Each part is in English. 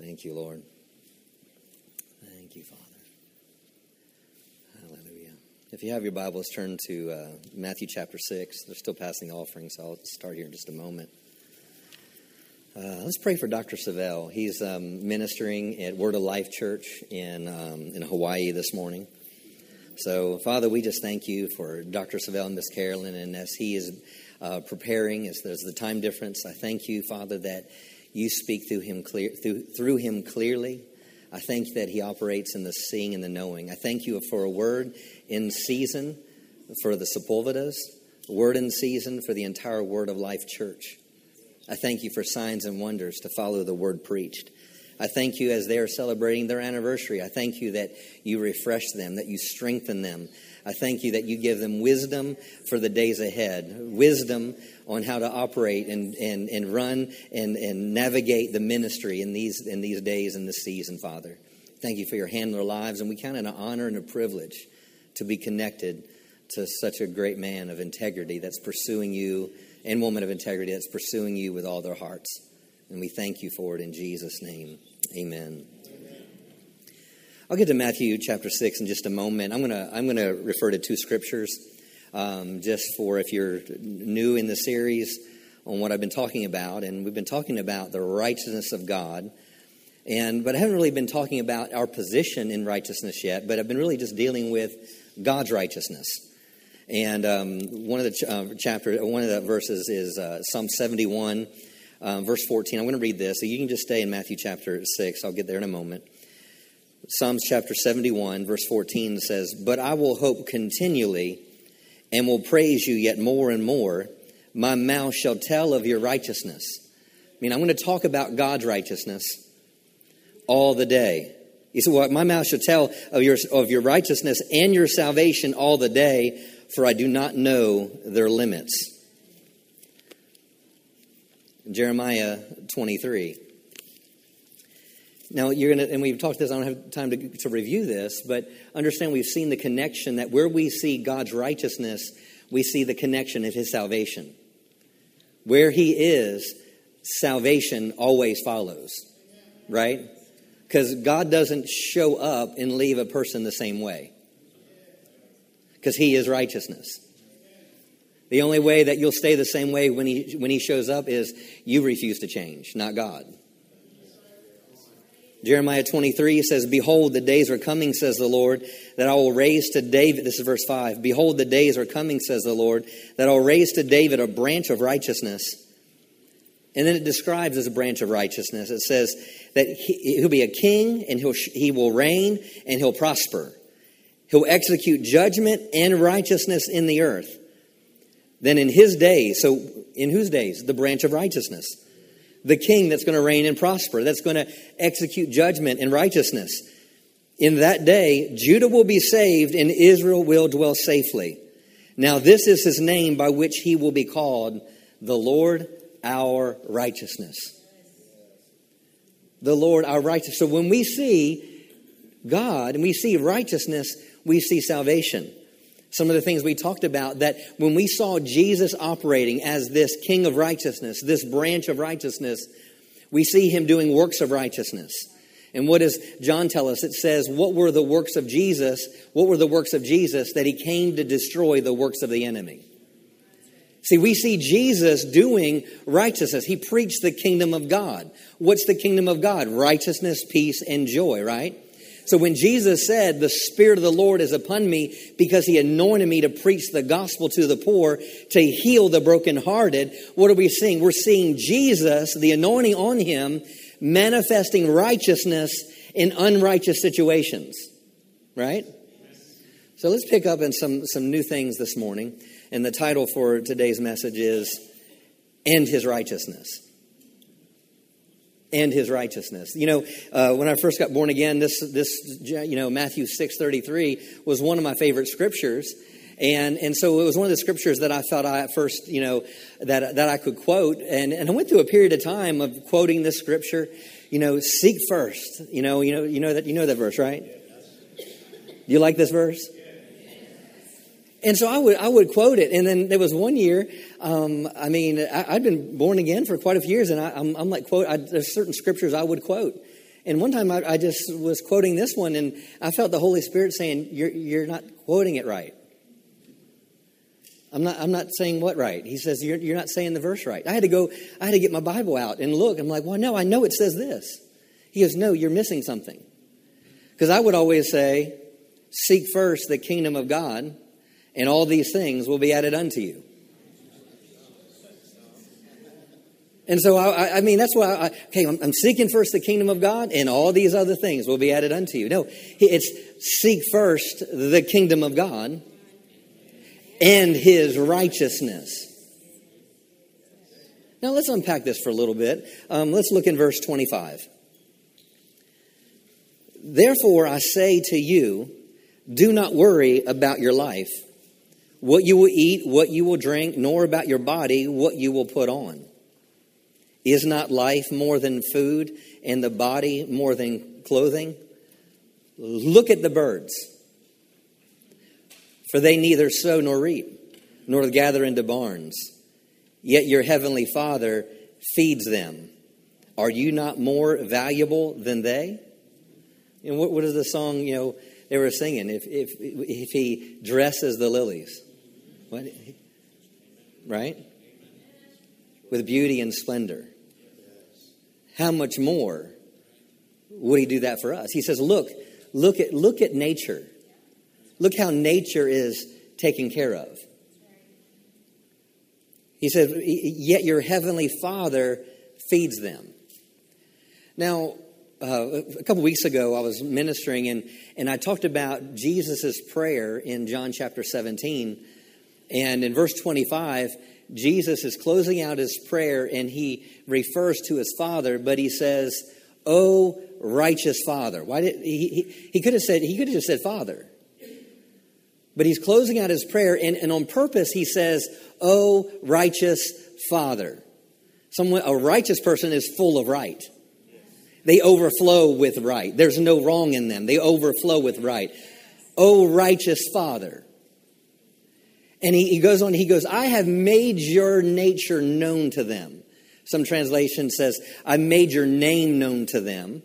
Thank you, Lord. Thank you, Father. Hallelujah. If you have your Bibles, turn to uh, Matthew chapter 6. They're still passing the offerings, so I'll start here in just a moment. Uh, let's pray for Dr. Savelle. He's um, ministering at Word of Life Church in, um, in Hawaii this morning. So, Father, we just thank you for Dr. Savelle and Miss Carolyn, and as he is uh, preparing, as there's the time difference, I thank you, Father, that you speak through him clear through through him clearly. I thank that he operates in the seeing and the knowing. I thank you for a word in season for the Sepulvedas, a word in season for the entire Word of Life Church. I thank you for signs and wonders to follow the word preached. I thank you as they are celebrating their anniversary. I thank you that you refresh them, that you strengthen them. I thank you that you give them wisdom for the days ahead, wisdom on how to operate and, and, and run and, and navigate the ministry in these, in these days and this season, Father. Thank you for your hand in their lives, and we count it an honor and a privilege to be connected to such a great man of integrity that's pursuing you and woman of integrity that's pursuing you with all their hearts. And we thank you for it in Jesus' name. Amen. I'll get to Matthew chapter 6 in just a moment. I'm going to I'm to refer to two scriptures um, just for if you're new in the series on what I've been talking about. And we've been talking about the righteousness of God. And, but I haven't really been talking about our position in righteousness yet, but I've been really just dealing with God's righteousness. And um, one of the ch- uh, chapter, one of the verses is uh, Psalm 71, uh, verse 14. I'm going to read this. So you can just stay in Matthew chapter 6. I'll get there in a moment. Psalms chapter 71, verse 14 says, But I will hope continually and will praise you yet more and more. My mouth shall tell of your righteousness. I mean, I'm going to talk about God's righteousness all the day. He said, Well, my mouth shall tell of your, of your righteousness and your salvation all the day, for I do not know their limits. Jeremiah 23. Now, you're going to, and we've talked this, I don't have time to, to review this, but understand we've seen the connection that where we see God's righteousness, we see the connection of his salvation. Where he is, salvation always follows, right? Because God doesn't show up and leave a person the same way, because he is righteousness. The only way that you'll stay the same way when he, when he shows up is you refuse to change, not God. Jeremiah 23 says, Behold, the days are coming, says the Lord, that I will raise to David. This is verse 5. Behold, the days are coming, says the Lord, that I'll raise to David a branch of righteousness. And then it describes as a branch of righteousness. It says that he, will be a king and he'll, he will reign and he'll prosper. He'll execute judgment and righteousness in the earth. Then in his days, so in whose days? The branch of righteousness the king that's going to reign and prosper, that's going to execute judgment and righteousness. In that day, Judah will be saved and Israel will dwell safely. Now, this is his name by which he will be called the Lord our righteousness. The Lord our righteousness. So when we see God and we see righteousness, we see salvation some of the things we talked about that when we saw Jesus operating as this king of righteousness, this branch of righteousness, we see him doing works of righteousness. And what does John tell us? It says, What were the works of Jesus? What were the works of Jesus? That he came to destroy the works of the enemy. See, we see Jesus doing righteousness. He preached the kingdom of God. What's the kingdom of God? Righteousness, peace, and joy, right? So when Jesus said, The Spirit of the Lord is upon me because he anointed me to preach the gospel to the poor, to heal the brokenhearted, what are we seeing? We're seeing Jesus, the anointing on him, manifesting righteousness in unrighteous situations. Right? So let's pick up in some, some new things this morning. And the title for today's message is And His Righteousness and his righteousness. You know, uh, when I first got born again, this, this, you know, Matthew 6.33 was one of my favorite scriptures. And, and so it was one of the scriptures that I thought I at first, you know, that, that I could quote. And, and I went through a period of time of quoting this scripture, you know, seek first. You know, you know, you know that, you know that verse, right? You like this verse? And so I would, I would quote it. And then there was one year, um, I mean, I, had been born again for quite a few years, and I, am like, quote, I, there's certain scriptures I would quote. And one time I, I, just was quoting this one, and I felt the Holy Spirit saying, You're, you're not quoting it right. I'm not, I'm not saying what right. He says, you're, you're not saying the verse right. I had to go, I had to get my Bible out and look. I'm like, Well, no, I know it says this. He goes, No, you're missing something. Because I would always say, Seek first the kingdom of God, and all these things will be added unto you. And so, I, I mean, that's why, I, okay, I'm, I'm, seeking first the kingdom of God, and all these other things will be added unto you. No, it's seek first the kingdom of God and his righteousness. Now, let's unpack this for a little bit. Um, let's look in verse 25. Therefore, I say to you, do not worry about your life, what you will eat, what you will drink, nor about your body, what you will put on. Is not life more than food, and the body more than clothing? Look at the birds, for they neither sow nor reap, nor gather into barns, yet your heavenly Father feeds them. Are you not more valuable than they? And what, what is the song, you know, they were singing? If, if, if he dresses the lilies, what? Right? With beauty and splendor. How much more would he do that for us? He says, look, look at, look at nature. Look how nature is taken care of. He says, yet your heavenly Father feeds them. Now, uh, a couple weeks ago, I was ministering and, and I talked about Jesus' prayer in John chapter 17. And in verse 25, Jesus is closing out his prayer and he refers to his Father, but he says, Oh, righteous Father. Why did he, he, he could have said, he could have just said Father. But he's closing out his prayer, and, and on purpose, he says, Oh, righteous Father. Someone, a righteous person is full of right. They overflow with right. There's no wrong in them. They overflow with right. Oh, righteous Father. And he, he goes on, he goes, I have made your nature known to them. Some translation says, I made your name known to them,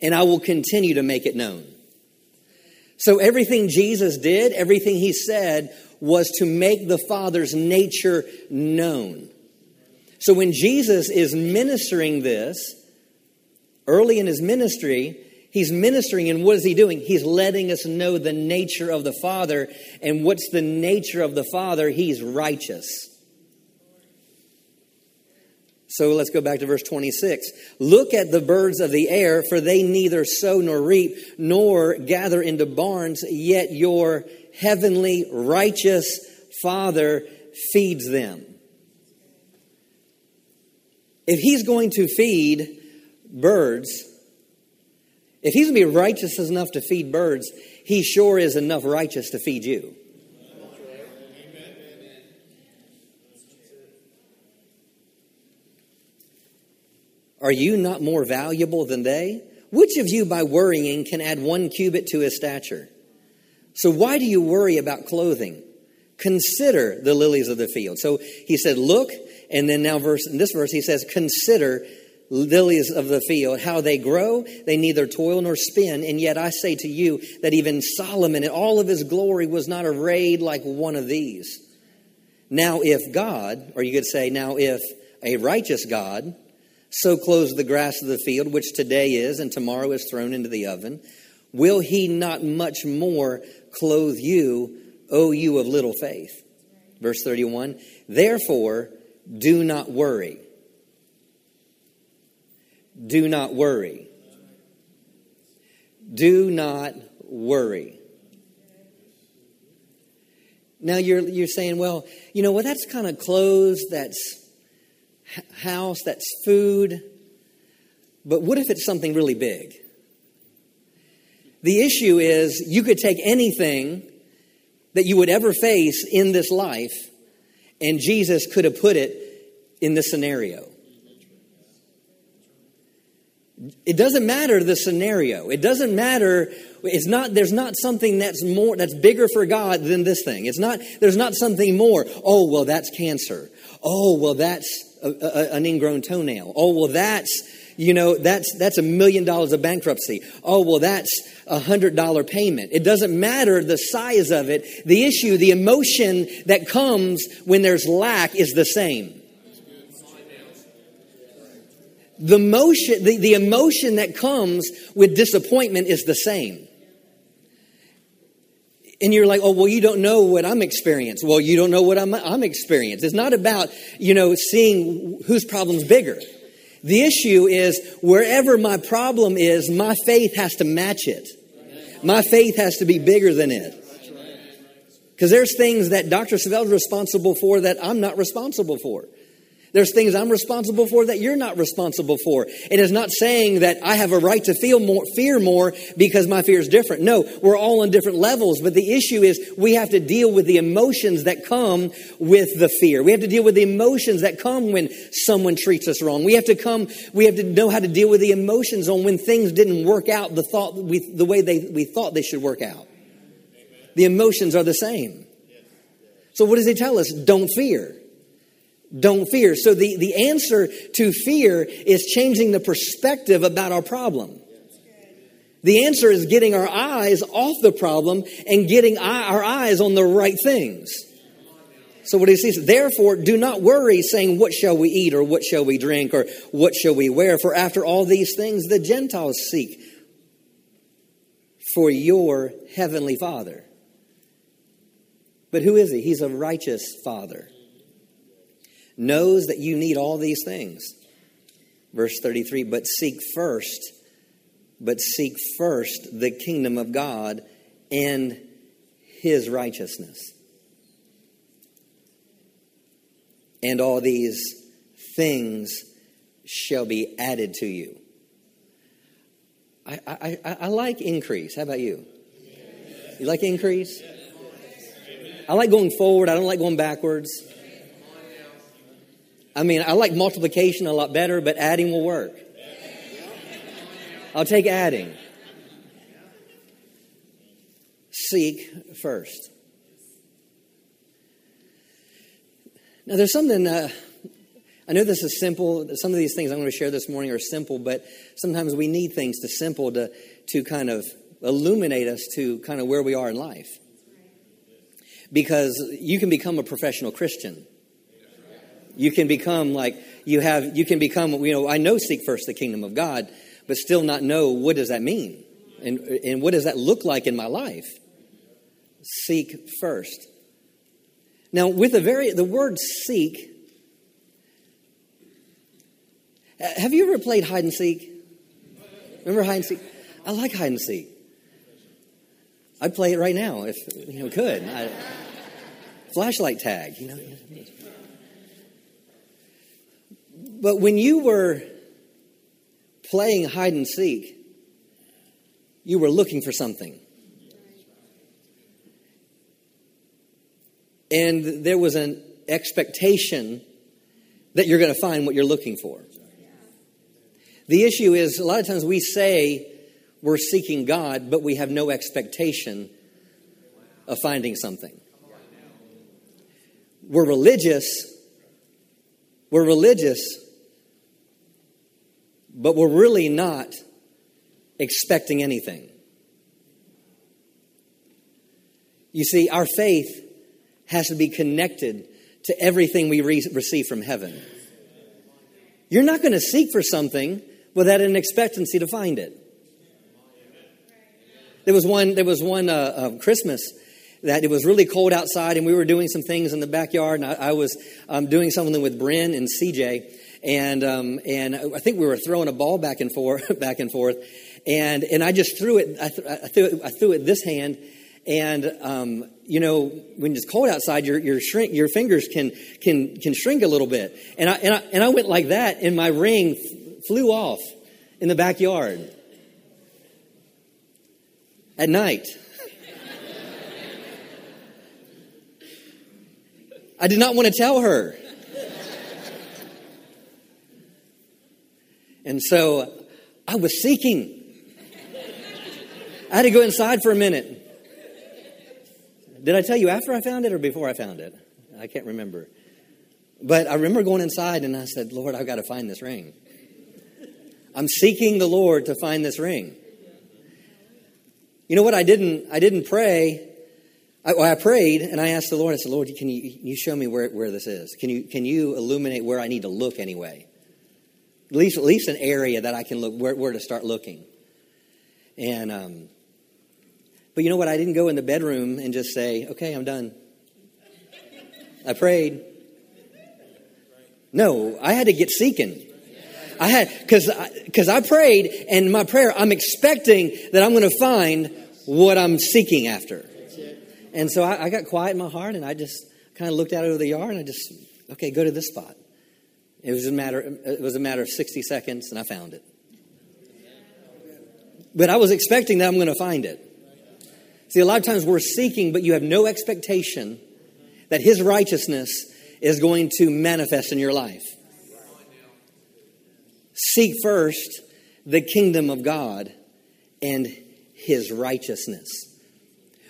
and I will continue to make it known. So everything Jesus did, everything he said, was to make the Father's nature known. So when Jesus is ministering this, Early in his ministry, he's ministering, and what is he doing? He's letting us know the nature of the Father. And what's the nature of the Father? He's righteous. So let's go back to verse 26. Look at the birds of the air, for they neither sow nor reap, nor gather into barns, yet your heavenly righteous Father feeds them. If he's going to feed birds, if he's going to be righteous enough to feed birds, he sure is enough righteous to feed you. Are you not more valuable than they? Which of you, by worrying, can add one cubit to his stature? So, why do you worry about clothing? Consider the lilies of the field. So, he said, Look, and then now, verse, in this verse, he says, Consider lilies of the field, how they grow, they neither toil nor spin. And yet I say to you that even Solomon in all of his glory was not arrayed like one of these. Now, if God, or you could say, now if a righteous God so clothes the grass of the field, which today is and tomorrow is thrown into the oven, will he not much more clothe you, O you of little faith? Verse 31 Therefore, do not worry do not worry. Do not worry. Now you're, you're saying, well, you know, well, that's kind of clothes, that's house, that's food. But what if it's something really big? The issue is you could take anything that you would ever face in this life, and Jesus could have put it in this scenario. It doesn't matter the scenario. It doesn't matter. It's not, there's not something that's more, that's bigger for God than this thing. It's not, there's not something more. Oh, well, that's cancer. Oh, well, that's a, a, an ingrown toenail. Oh, well, that's, You know, that's, that's a million dollars of bankruptcy. Oh, well, that's a hundred dollar payment. It doesn't matter the size of it. The issue, the emotion that comes when there's lack is the same. The motion, the, the emotion that comes with disappointment is the same. And you're like, oh, well, you don't know what I'm experiencing. Well, you don't know what I'm, I'm experiencing. It's not about, you know, seeing whose problem's bigger. The issue is wherever my problem is, my faith has to match it. My faith has to be bigger than it. Because there's things that Dr. Savelle is responsible for that I'm not responsible for. There's things I'm responsible for that you're not responsible for. It is not saying that I have a right to feel more, fear more because my fear is different. No, we're all on different levels, but the issue is we have to deal with the emotions that come with the fear. We have to deal with the emotions that come when someone treats us wrong. We have to come, we have to know how to deal with the emotions on when things didn't work out the thought we, the way they, we thought they should work out. The emotions are the same. So what does he tell us? Don't fear. Don't fear. So the, the answer to fear is changing the perspective about our problem. The answer is getting our eyes off the problem and getting our eyes on the right things. So what he says, therefore, do not worry saying, what shall we eat or what shall we drink or what shall we wear? For after all these things the Gentiles seek for your heavenly Father. But who is he? He's a righteous Father knows that you need all these things. Verse 33 But seek first, but seek first the kingdom of God and his righteousness. And all these things shall be added to you. I, I, I, like increase. How about you? You like increase? I like going forward. I don't like going backwards. I mean, I like multiplication a lot better, but adding will work. I'll take adding. Seek first. Now, there's something, uh, I know this is simple. Some of these things I'm going to share this morning are simple, but sometimes we need things to simple to, to kind of illuminate us to kind of where we are in life. Because you can become a professional Christian you can become like you have. You can become. You know, I know seek first the kingdom of God, but still not know what does that mean, and and what does that look like in my life. Seek first. Now, with the very the word seek. Have you ever played hide and seek? Remember hide and seek? I like hide and seek. I'd play it right now if you know could. I, flashlight tag, you know. But when you were playing hide and seek, you were looking for something. And there was an expectation that you're going to find what you're looking for. The issue is a lot of times we say we're seeking God, but we have no expectation of finding something. We're religious. We're religious, but we're really not expecting anything. You see, our faith has to be connected to everything we re- receive from heaven. You're not going to seek for something without an expectancy to find it. There was one. There was one uh, uh, Christmas that it was really cold outside, and we were doing some things in the backyard. And I, I was um, doing something with Bryn and CJ, and um, and I think we were throwing a ball back and forth, back and forth, and and I just threw it. I, th- I threw it. I threw it this hand, and um, you know when it's cold outside, your your shrink your fingers can can can shrink a little bit, and I and I, and I went like that, and my ring f- flew off in the backyard at night. I did not want to tell her. And so I was seeking. I had to go inside for a minute. Did I tell you after I found it or before I found it? I can't remember. But I remember going inside and I said, Lord, I've got to find this ring. I'm seeking the Lord to find this ring. You know what? I didn't, I didn't pray. I, well, I prayed and I asked the Lord, I said, Lord, can you, you show me where, where this is? Can you, can you illuminate where I need to look anyway? At least, at least an area that I can look, where, where to start looking. And, um, but you know what? I didn't go in the bedroom and just say, okay, I'm done. I prayed. No, I had to get seeking. I had, because because I, I prayed, and my prayer, I'm expecting that I'm going to find what I'm seeking after. And so I, I got quiet in my heart, and I just kind of looked out over the yard, and I just, okay, go to this spot. It was a matter. It was a matter of 60 seconds, and I found it. But I was expecting that I'm going to find it. See, a lot of times we're seeking, but you have no expectation that His righteousness is going to manifest in your life. Seek first the kingdom of God and His righteousness.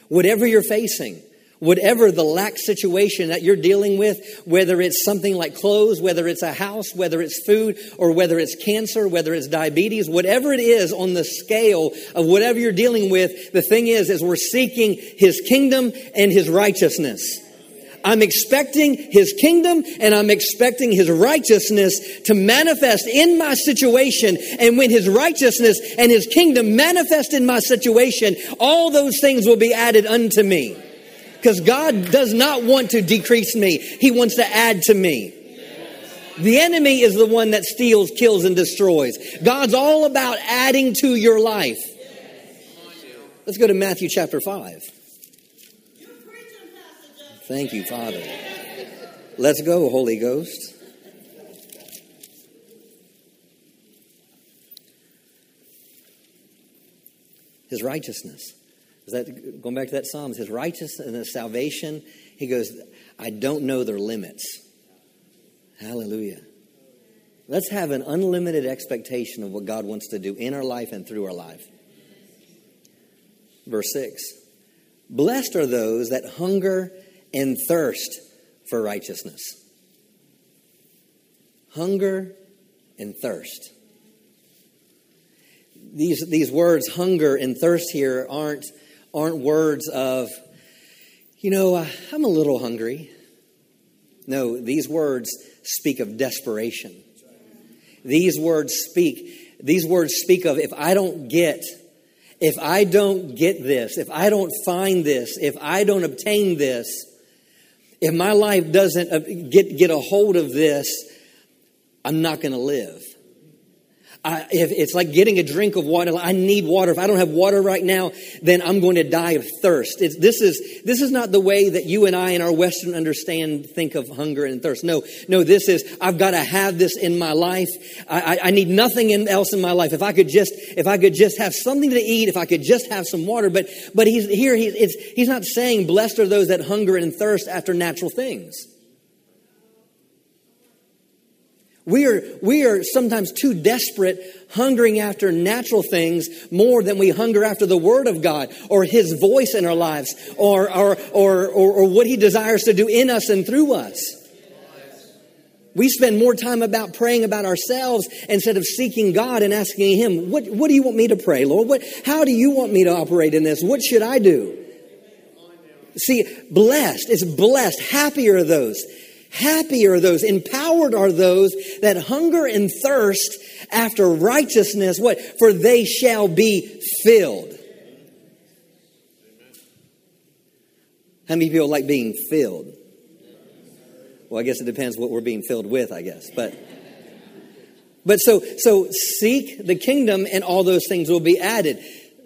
Whatever you're facing, whatever the lack situation that you're dealing with, whether it's something like clothes, whether it's a house, whether it's food, or whether it's cancer, whether it's diabetes, whatever it is on the scale of whatever you're dealing with, the thing is, is we're seeking His kingdom and His righteousness. I'm expecting His kingdom and I'm expecting His righteousness to manifest in my situation. And when His righteousness and His kingdom manifest in my situation, all those things will be added unto me. Because God does not want to decrease me, He wants to add to me. The enemy is the one that steals, kills, and destroys. God's all about adding to your life. Let's go to Matthew chapter 5. Thank you, Father. Let's go, Holy Ghost. His righteousness. That going back to that Psalms? His righteousness and salvation. He goes, I don't know their limits. Hallelujah. Let's have an unlimited expectation of what God wants to do in our life and through our life. Verse 6 Blessed are those that hunger and thirst for righteousness. Hunger and thirst. These, these words, hunger and thirst, here aren't, aren't words of, you know, uh, I'm a little hungry. No, these words speak of desperation. These words speak, these words speak of if I don't get, if I don't get this, if I don't find this, if I don't obtain this, if my life doesn't uh, get, get a hold of this, I'm not going to live. I, if it's like getting a drink of water. I need water. If I don't have water right now, then I'm going to die of thirst. It's, this is this is not the way that you and I in our Western understand think of hunger and thirst. No, no. This is I've got to have this in my life. I, I, I need nothing else in my life. If I could just if I could just have something to eat, if I could just have some water. But but he's here. He's he's not saying blessed are those that hunger and thirst after natural things. We are, we are sometimes too desperate, hungering after natural things more than we hunger after the Word of God or His voice in our lives or, or, or, or, or what He desires to do in us and through us. We spend more time about praying about ourselves instead of seeking God and asking Him, what, what do you want me to pray, Lord? What, how do you want me to operate in this? What should I do? See, blessed, it's blessed. Happy are those Happy are those, empowered are those that hunger and thirst after righteousness. What? For they shall be filled. How many people like being filled? Well, I guess it depends what we're being filled with, I guess. But but so so seek the kingdom and all those things will be added.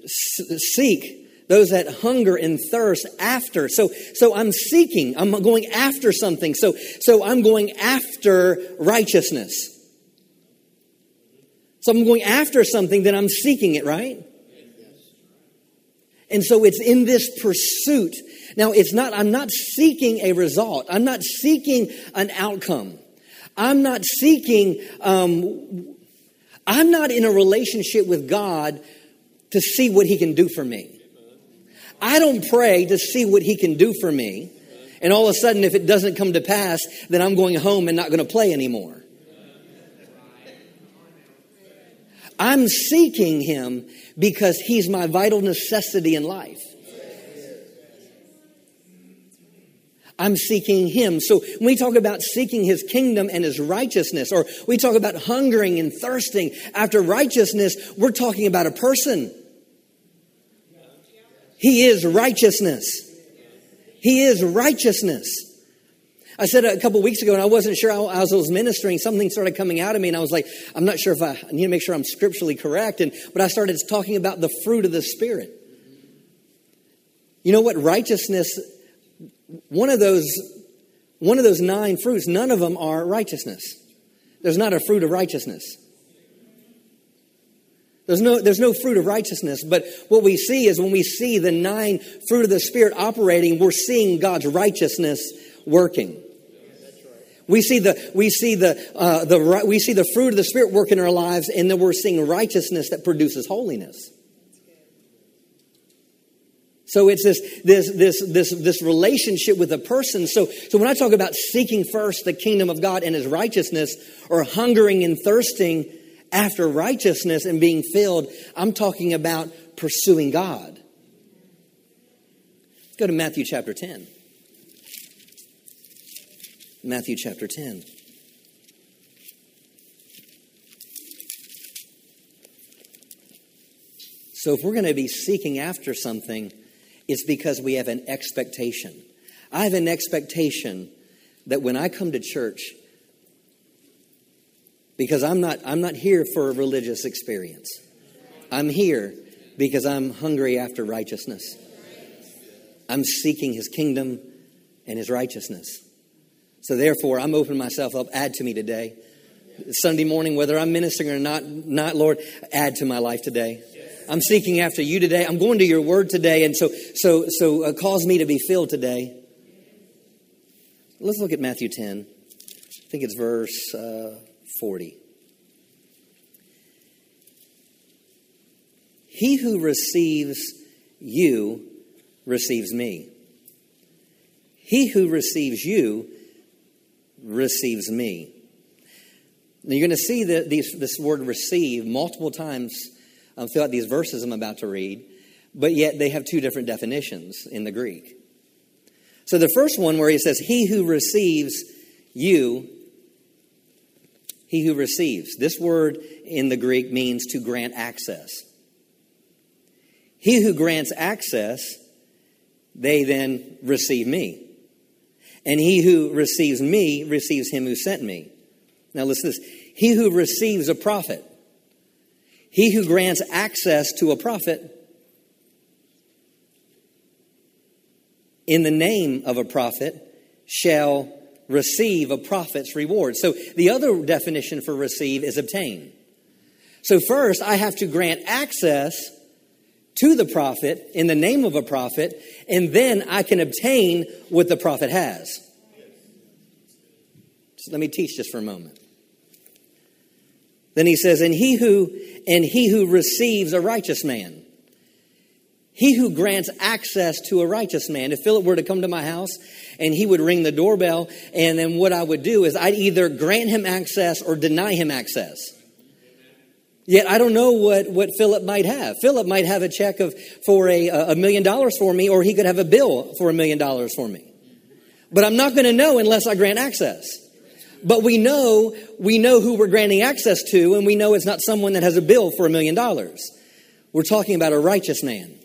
S- seek those that hunger and thirst after. So, so I'm seeking, I'm going after something. So, so I'm going after righteousness. So I'm going after something, then I'm seeking it, right? And so it's in this pursuit. Now, it's not, I'm not seeking a result. I'm not seeking an outcome. I'm not seeking, um, I'm not in a relationship with God to see what He can do for me. I don't pray to see what he can do for me. And all of a sudden, if it doesn't come to pass, then I'm going home and not going to play anymore. I'm seeking him because he's my vital necessity in life. I'm seeking Him. So when we talk about seeking His kingdom and His righteousness, or we talk about hungering and thirsting after righteousness, we're talking about a person. He is righteousness. He is righteousness. I said a couple weeks ago, and I wasn't sure how, as I was ministering, something started coming out of me, and I was like, I'm not sure if I, I need to make sure I'm scripturally correct. And but I started talking about the fruit of the Spirit. You know what? Righteousness one of those one of those nine fruits, none of them are righteousness. There's not a fruit of righteousness. There's no, there's no fruit of righteousness, but what we see is when we see the nine fruit of the Spirit operating, we're seeing God's righteousness working. We see the we see the uh, the we see the fruit of the Spirit work in our lives, and then we're seeing righteousness that produces holiness. So it's this, this, this, this, this relationship with a person. So, so when I talk about seeking first the kingdom of God and his righteousness, or hungering and thirsting after righteousness and being filled, I'm talking about pursuing God. Go to Matthew chapter 10. Matthew chapter 10. So, if we're going to be seeking after something, it's because we have an expectation. I have an expectation that when I come to church, because I'm not, I'm not here for a religious experience. I'm here because I'm hungry after righteousness. I'm seeking his kingdom and his righteousness. So therefore, I'm opening myself up. Add to me today. Sunday morning, whether I'm ministering or not, not Lord, add to my life today. I'm seeking after you today. I'm going to your word today. And so, so, so uh, cause me to be filled today. Let's look at Matthew 10. I think it's verse uh, 40. He who receives you receives me. He who receives you receives me. Now you're going to see the, these, this word receive multiple times um, throughout these verses I'm about to read, but yet they have two different definitions in the Greek. So the first one, where he says, He who receives you, he who receives. This word in the Greek means to grant access. He who grants access, they then receive me. And he who receives me receives him who sent me. Now listen to this. He who receives a prophet he who grants access to a prophet in the name of a prophet shall receive a prophet's reward. So the other definition for receive is obtain. So first, I have to grant access to the prophet in the name of a prophet, and then I can obtain what the prophet has. So let me teach just for a moment. Then he says, and he who and he who receives a righteous man. He who grants access to a righteous man. If Philip were to come to my house and he would ring the doorbell, and then what I would do is I'd either grant him access or deny him access. Yet I don't know what, what Philip might have. Philip might have a check of for a, a million dollars for me, or he could have a bill for a million dollars for me. But I'm not going to know unless I grant access. But we know, we know who we're granting access to, and we know it's not someone that has a bill for a million dollars. We're talking about a righteous man.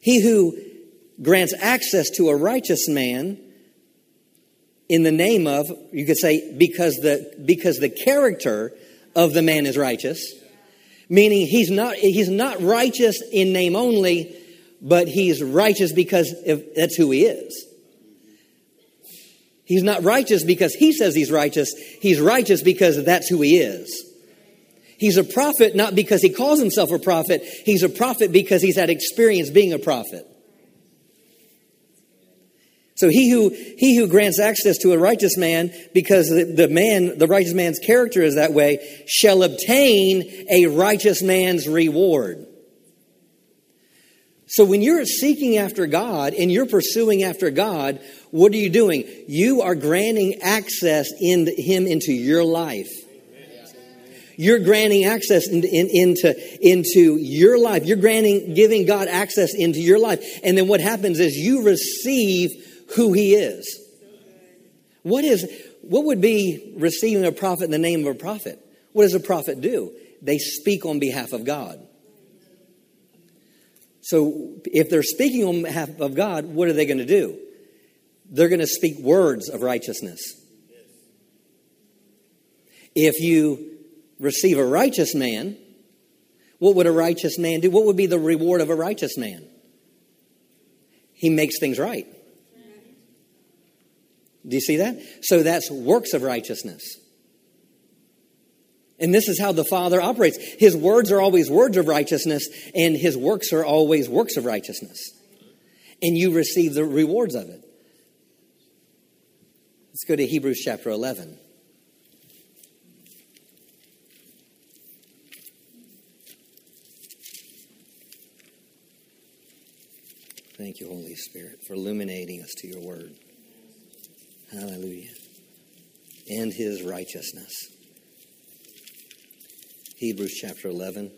He who grants access to a righteous man in the name of, you could say, because the, because the character of the man is righteous, meaning he's not, he's not righteous in name only, but he's righteous because if, that's who he is. He's not righteous because he says he's righteous. He's righteous because that's who he is. He's a prophet not because he calls himself a prophet. He's a prophet because he's had experience being a prophet. So he who he who grants access to a righteous man because the, the man the righteous man's character is that way shall obtain a righteous man's reward. So when you're seeking after God and you're pursuing after God, What are you doing? You are granting access in him into your life. You're granting access in, in, into, into your life. You're granting, giving God access into your life. And then what happens is you receive who he is. What is, what would be receiving a prophet in the name of a prophet? What does a prophet do? They speak on behalf of God. So if they're speaking on behalf of God, what are they going to do? They're going to speak words of righteousness. If you receive a righteous man, what would a righteous man do? What would be the reward of a righteous man? He makes things right. Do you see that? So that's works of righteousness. And this is how the Father operates. His words are always words of righteousness, and his works are always works of righteousness. And you receive the rewards of it. Let's go to Hebrews chapter 11. Thank you, Holy Spirit, for illuminating us to your word. Hallelujah. And his righteousness. Hebrews chapter 11.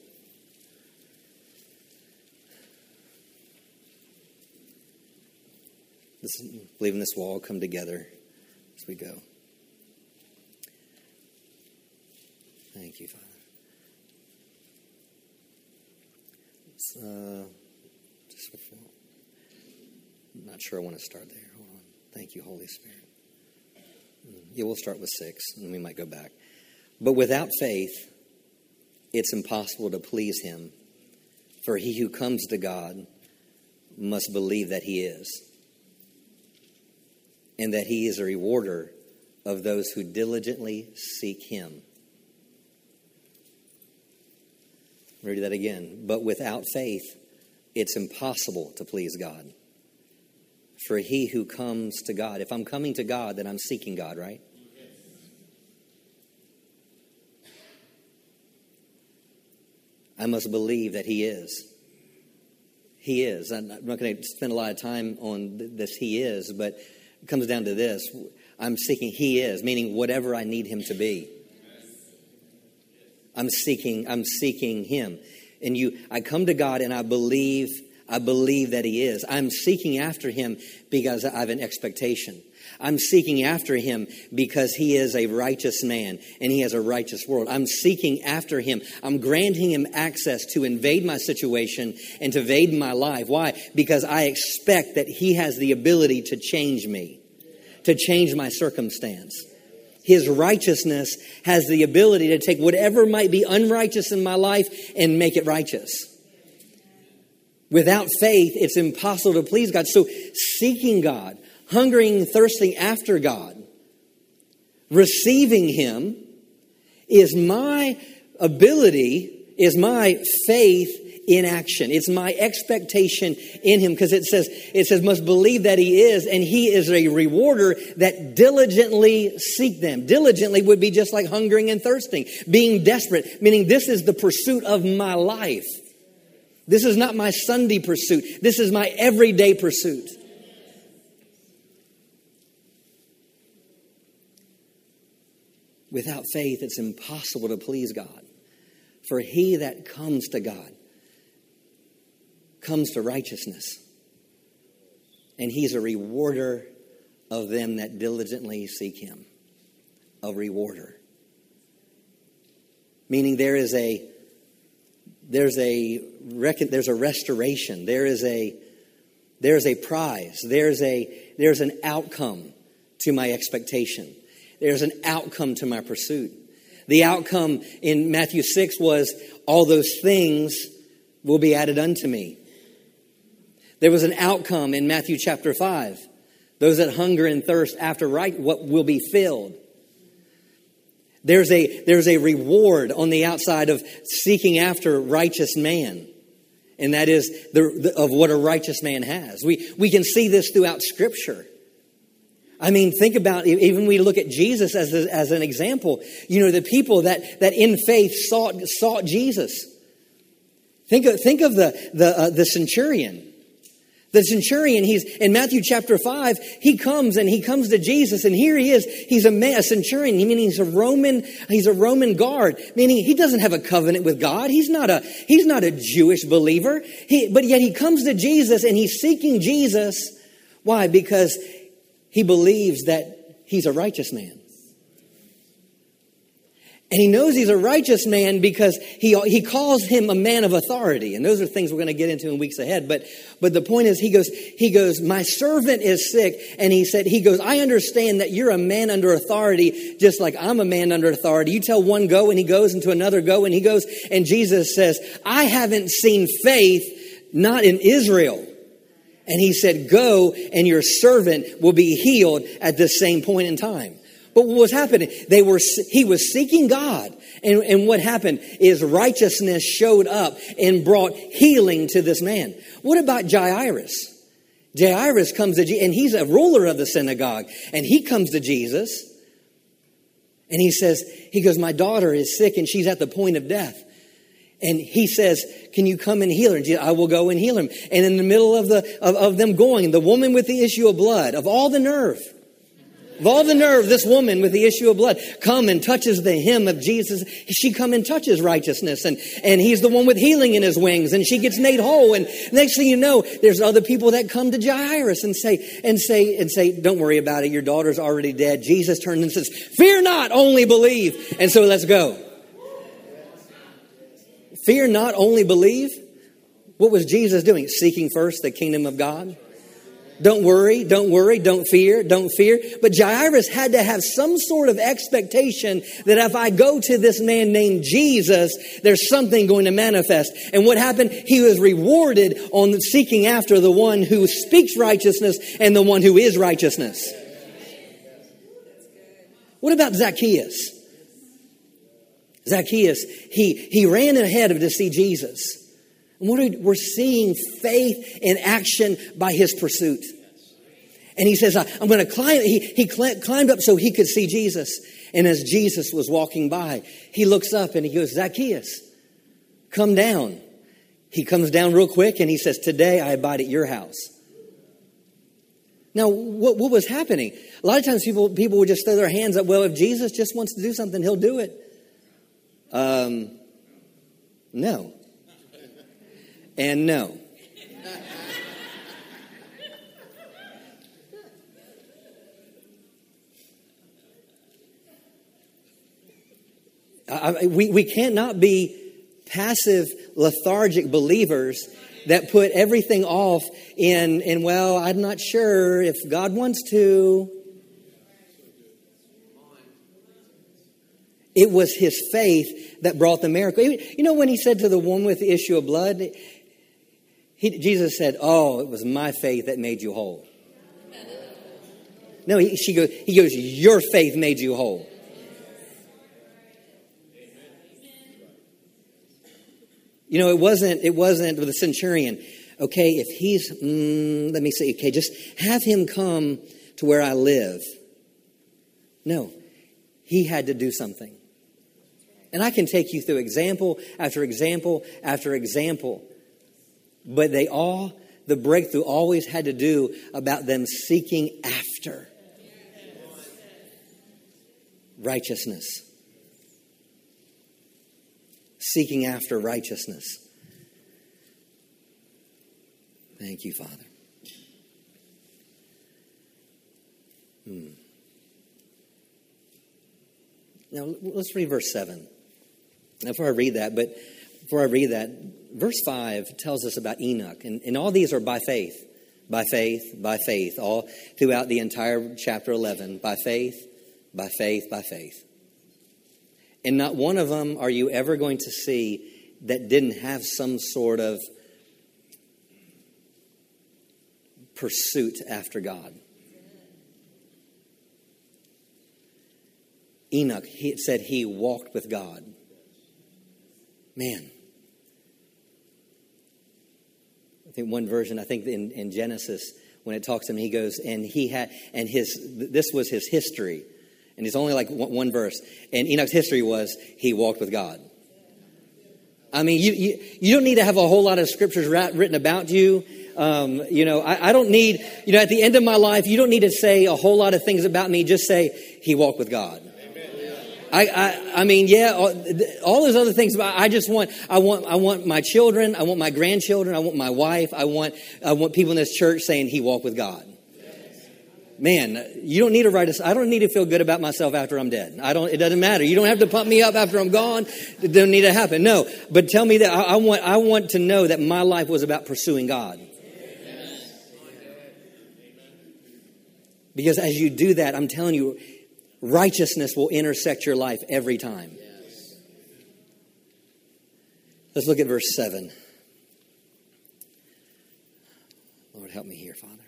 This, believing this will all come together as we go. Thank you, Father. I'm not sure I want to start there. Hold on. Thank you, Holy Spirit. Mm, yeah, we'll start with six, and we might go back. But without faith, it's impossible to please Him. For he who comes to God must believe that He is, and that He is a rewarder of those who diligently seek Him. Read that again. But without faith, it's impossible to please God for he who comes to God. If I'm coming to God, then I'm seeking God, right? I must believe that he is. He is. I'm not going to spend a lot of time on this, he is, but it comes down to this. I'm seeking he is, meaning whatever I need him to be. I'm seeking, I'm seeking him. And you I come to God and I believe I believe that He is. I'm seeking after Him because I have an expectation. I'm seeking after Him because He is a righteous man and He has a righteous world. I'm seeking after Him. I'm granting Him access to invade my situation and to invade my life. Why? Because I expect that He has the ability to change me, to change my circumstance. His righteousness has the ability to take whatever might be unrighteous in my life and make it righteous. Without faith, it's impossible to please God. So, seeking God, hungering, thirsting after God, receiving Him is my ability, is my faith in action. It's my expectation in him because it says it says must believe that he is and he is a rewarder that diligently seek them. Diligently would be just like hungering and thirsting, being desperate, meaning this is the pursuit of my life. This is not my Sunday pursuit. This is my everyday pursuit. Without faith, it's impossible to please God. For he that comes to God comes to righteousness. And he's a rewarder of them that diligently seek him. A rewarder. Meaning there is a there's a there's a restoration. There is a there's a prize. There's a there's an outcome to my expectation. There's an outcome to my pursuit. The outcome in Matthew 6 was all those things will be added unto me. There was an outcome in Matthew chapter 5. Those that hunger and thirst after right what will be filled. There's a, there's a reward on the outside of seeking after righteous man. And that is the, the, of what a righteous man has. We, we can see this throughout Scripture. I mean, think about even we look at Jesus as, a, as an example. You know, the people that, that in faith sought, sought Jesus. Think of, think of the, the, uh, the centurion The centurion, he's in Matthew chapter 5, he comes and he comes to Jesus, and here he is. He's a, man, a centurion, meaning he's a Roman, he's a Roman guard, meaning he doesn't have a covenant with God. He's not a, he's not a Jewish believer. He, but yet he comes to Jesus and he's seeking Jesus. Why? Because he believes that he's a righteous man. And he knows he's a righteous man because he, he calls him a man of authority. And those are things we're going to get into in weeks ahead. But, but the point is, he goes, he goes, my servant is sick. And he said, he goes, I understand that you're a man under authority, just like I'm a man under authority. You tell one go and he goes and to another go and he goes. And Jesus says, I haven't seen faith, not in Israel. And he said, go and your servant will be healed at the same point in time. But what was happening? They were, he was seeking God. And, and what happened is righteousness showed up and brought healing to this man. What about Jairus? Jairus comes to and he's a ruler of the synagogue, and he comes to Jesus, and he says, he goes, my daughter is sick and she's at the point of death. And he says, can you come and heal her? And Jesus, I will go and heal him. And in the middle of, the, of, of them going, the woman with the issue of blood, of all the nerve, of all the nerve, this woman with the issue of blood come and touches the hem of Jesus. She come and touches righteousness, and, and he's the one with healing in his wings, and she gets made whole. And next thing you know, there's other people that come to Jairus and say, and say, and say, Don't worry about it, your daughter's already dead. Jesus turns and says, Fear not, only believe. And so let's go. Fear not, only believe. What was Jesus doing? Seeking first the kingdom of God. Don't worry, don't worry, don't fear, don't fear. But Jairus had to have some sort of expectation that if I go to this man named Jesus, there's something going to manifest. And what happened? He was rewarded on seeking after the one who speaks righteousness and the one who is righteousness. What about Zacchaeus? Zacchaeus, he, he ran ahead of to see Jesus. What are, we're seeing faith in action by his pursuit. And he says, I'm going to climb. He, he climbed up so he could see Jesus. And as Jesus was walking by, he looks up and he goes, Zacchaeus, come down. He comes down real quick and he says, Today I abide at your house. Now, what, what was happening? A lot of times people, people would just throw their hands up. Well, if Jesus just wants to do something, he'll do it. Um, no and no. I, we, we cannot be passive, lethargic believers that put everything off in, in, well, I'm not sure if God wants to. It was his faith that brought the miracle. You know, when he said to the woman with the issue of blood, he, Jesus said, Oh, it was my faith that made you whole. No, he, she goes, he goes, Your faith made you whole. You know, it wasn't, it wasn't with the centurion. Okay, if he's, mm, let me say, okay, just have him come to where I live. No, he had to do something. And I can take you through example after example after example but they all, the breakthrough always had to do about them seeking after righteousness. Seeking after righteousness. Thank you, Father. Hmm. Now, let's read verse 7. Before I read that, but before I read that, verse 5 tells us about Enoch, and, and all these are by faith, by faith, by faith, all throughout the entire chapter 11. By faith, by faith, by faith. And not one of them are you ever going to see that didn't have some sort of pursuit after God. Enoch he said he walked with God. Man, I think one version, I think in, in Genesis, when it talks to him, he goes, and he had, and his, this was his history. And it's only like one, verse. And Enoch's history was he walked with God. I mean, you, you, you don't need to have a whole lot of scriptures written about you. Um, you know, I, I don't need, you know, at the end of my life, you don't need to say a whole lot of things about me. Just say, He walked with God. I, I, I, mean, yeah, all, all, those other things. But I just want, I want, I want my children, I want my grandchildren, I want my wife, I want, I want people in this church saying he walked with God. Man, you don't need to write a, I don't need to feel good about myself after I'm dead. I don't, it doesn't matter. You don't have to pump me up after I'm gone. It doesn't need to happen. No, but tell me that I, I want, I want to know that my life was about pursuing God. Because as you do that, I'm telling you, righteousness will intersect your life every time. Let's look at verse 7. Lord, help me here, Father.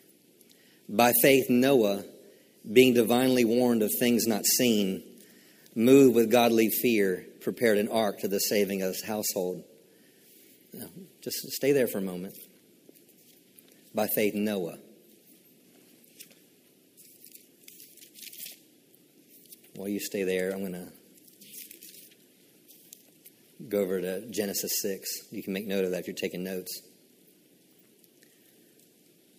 By faith, Noah, being divinely warned of things not seen, moved with godly fear, prepared an ark to the saving of his household. Just stay there for a moment. By faith, Noah While you stay there, I'm going to go over to Genesis 6. You can make note of that if you're taking notes.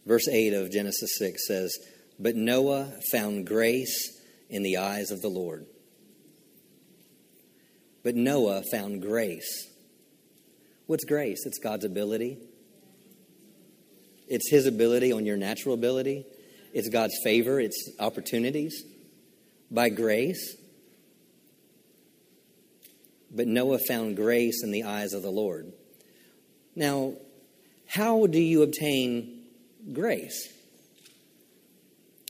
Verse 8 of Genesis 6 says, But Noah found grace in the eyes of the Lord. But Noah found grace. What's grace? It's God's ability. It's His ability on your natural ability. It's God's favor. It's opportunities by grace. But Noah found grace in the eyes of the Lord. Now, how do you obtain grace?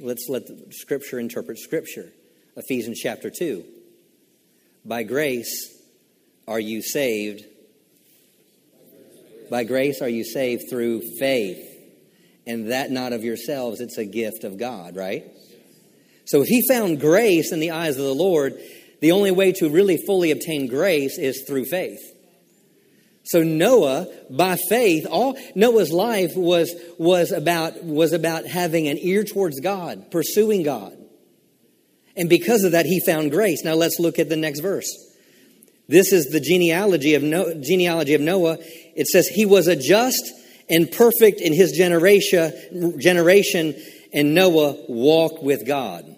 Let's let Scripture interpret Scripture. Ephesians chapter 2. By grace are you saved. By grace are you saved through faith. And that not of yourselves, it's a gift of God, right? So if he found grace in the eyes of the Lord, the only way to really fully obtain grace is through faith. So Noah, by faith, all Noah's life was, was, about, was about having an ear towards God, pursuing God. And because of that, he found grace. Now let's look at the next verse. This is the genealogy of, Noah, genealogy of Noah. It says, He was a just and perfect in his generation, generation, and Noah walked with God.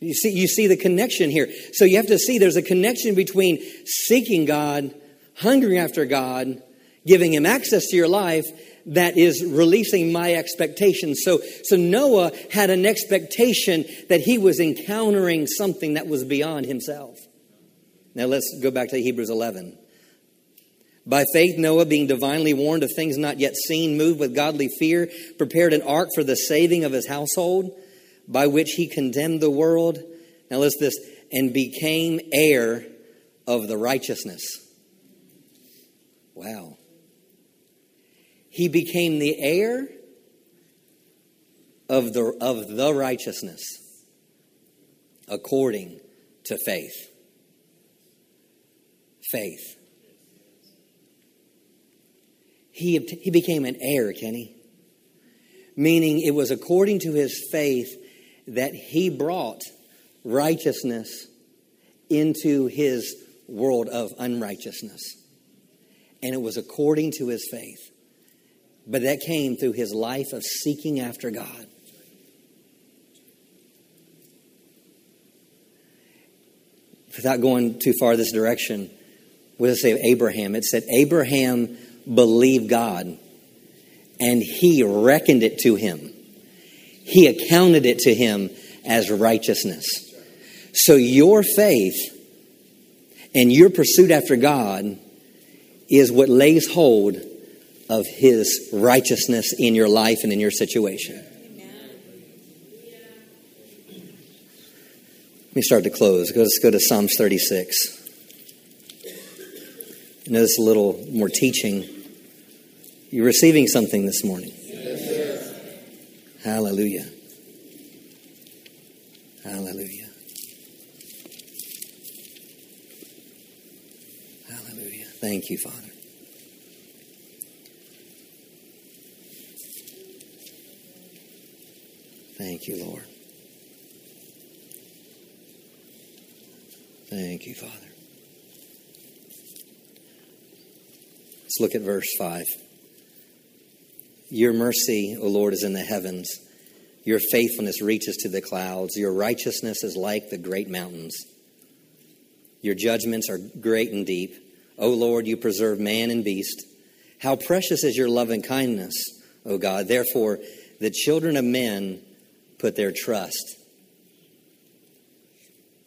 You see, you see the connection here. So you have to see there's a connection between seeking God, hungering after God, giving Him access to your life, that is releasing my expectations. So, so Noah had an expectation that he was encountering something that was beyond himself. Now let's go back to Hebrews 11. By faith, Noah, being divinely warned of things not yet seen, moved with godly fear, prepared an ark for the saving of his household by which he condemned the world. Now listen this, and became heir of the righteousness. Wow. He became the heir of the, of the righteousness according to faith. Faith. He, he became an heir, Kenny. Meaning it was according to his faith that he brought righteousness into his world of unrighteousness. And it was according to his faith. But that came through his life of seeking after God. Without going too far this direction, it say of Abraham? It said, Abraham believed God, and he reckoned it to him he accounted it to him as righteousness. So your faith and your pursuit after God is what lays hold of his righteousness in your life and in your situation. Let me start to close. Let's go to Psalms 36. I know this a little more teaching. You're receiving something this morning. Hallelujah. Hallelujah. Hallelujah. Thank you, Father. Thank you, Lord. Thank you, Father. Let's look at verse 5. Your mercy, O Lord, is in the heavens. Your faithfulness reaches to the clouds. Your righteousness is like the great mountains. Your judgments are great and deep. O Lord, you preserve man and beast. How precious is your loving kindness, O God. Therefore, the children of men put their trust,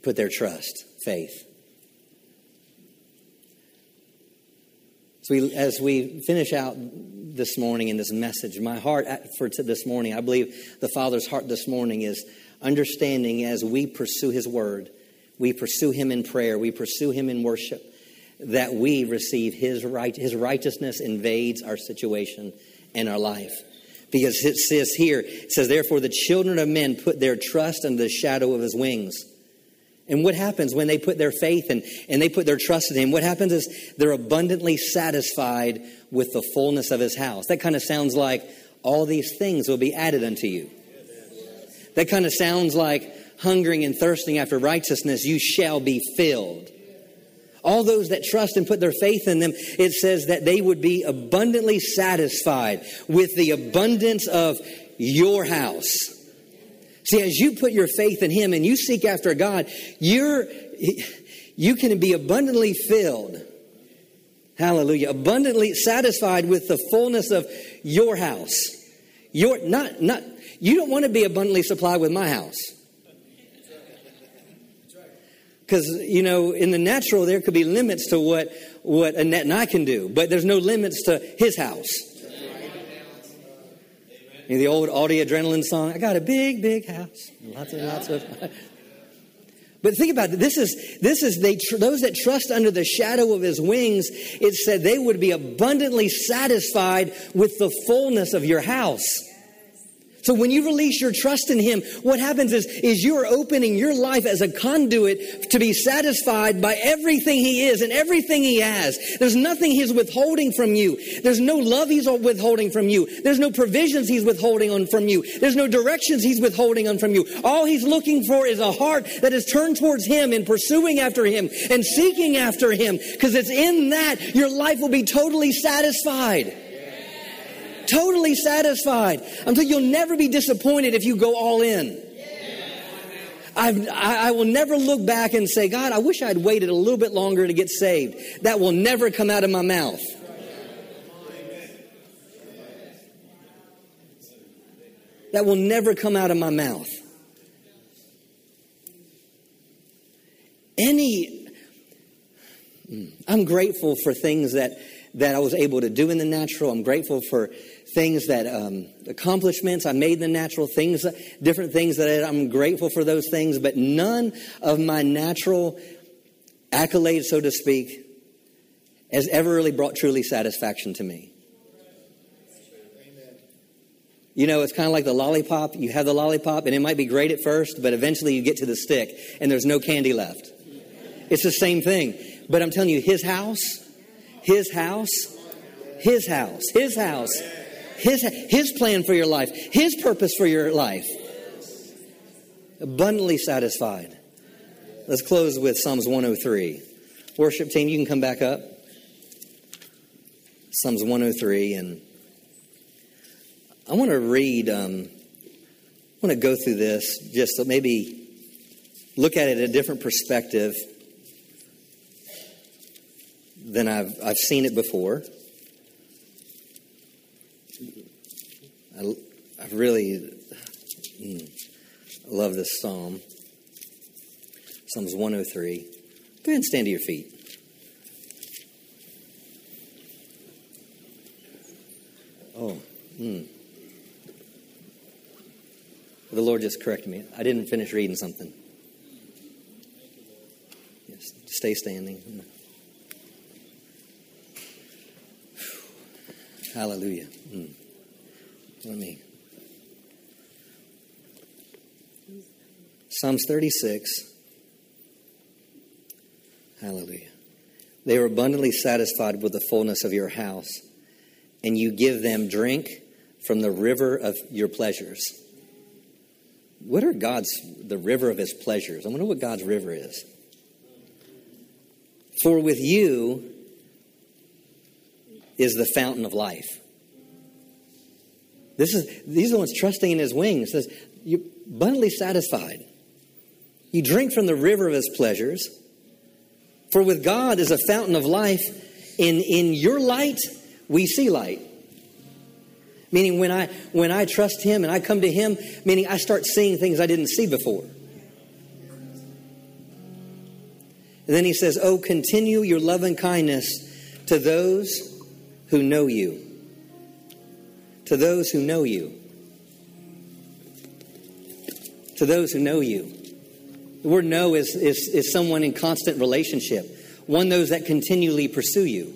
put their trust, faith. So we, as we finish out this morning in this message, my heart for this morning, I believe the Father's heart this morning is understanding as we pursue His Word, we pursue Him in prayer, we pursue Him in worship, that we receive His right, His righteousness invades our situation and our life. Because it says here, it says, therefore the children of men put their trust under the shadow of His wings. And what happens when they put their faith and, and they put their trust in Him? What happens is they're abundantly satisfied with the fullness of His house. That kind of sounds like all these things will be added unto you. That kind of sounds like hungering and thirsting after righteousness, you shall be filled. All those that trust and put their faith in them, it says that they would be abundantly satisfied with the abundance of your house. See, as you put your faith in Him and you seek after God, you're, you can be abundantly filled. Hallelujah. Abundantly satisfied with the fullness of your house. Your, not, not, you don't want to be abundantly supplied with my house. Because, you know, in the natural, there could be limits to what, what Annette and I can do, but there's no limits to his house. Know, the old Audio Adrenaline song, I got a big, big house. Lots and lots of. But think about it. This is, this is they, those that trust under the shadow of his wings, it said they would be abundantly satisfied with the fullness of your house. So when you release your trust in Him, what happens is, is you're opening your life as a conduit to be satisfied by everything He is and everything He has. There's nothing He's withholding from you. There's no love He's withholding from you. There's no provisions He's withholding on from you. There's no directions He's withholding on from you. All He's looking for is a heart that is turned towards Him and pursuing after Him and seeking after Him. Because it's in that your life will be totally satisfied totally satisfied. You, you'll never be disappointed if you go all in. I, I will never look back and say, God, I wish I'd waited a little bit longer to get saved. That will never come out of my mouth. That will never come out of my mouth. Any, hmm, I'm grateful for things that, that I was able to do in the natural. I'm grateful for things that um, accomplishments I made in the natural things, different things that I, I'm grateful for those things, but none of my natural accolades, so to speak, has ever really brought truly satisfaction to me. You know, it's kind of like the lollipop. You have the lollipop, and it might be great at first, but eventually you get to the stick, and there's no candy left. It's the same thing. But I'm telling you, his house, his house, his house, his house his, his plan for your life, His purpose for your life. Abundantly satisfied. Let's close with Psalms 103. Worship team, you can come back up. Psalms 103, and I want to read, um, I want to go through this just to maybe look at it a different perspective than I've, I've seen it before. I, I really mm, love this psalm. Psalms 103. Go ahead and stand to your feet. Oh, mm. The Lord just corrected me. I didn't finish reading something. Yes, stay standing. Hallelujah. Mm. Let me. Psalms 36. Hallelujah. They are abundantly satisfied with the fullness of your house, and you give them drink from the river of your pleasures. What are God's, the river of his pleasures? I wonder what God's river is. For with you is the fountain of life. This is these are the ones trusting in his wings. Says, You're abundantly satisfied. You drink from the river of his pleasures. For with God is a fountain of life. In, in your light, we see light. Meaning when I when I trust him and I come to him, meaning I start seeing things I didn't see before. And then he says, Oh, continue your love and kindness to those who know you. To those who know you. To those who know you. The word know is, is, is someone in constant relationship, one those that continually pursue you.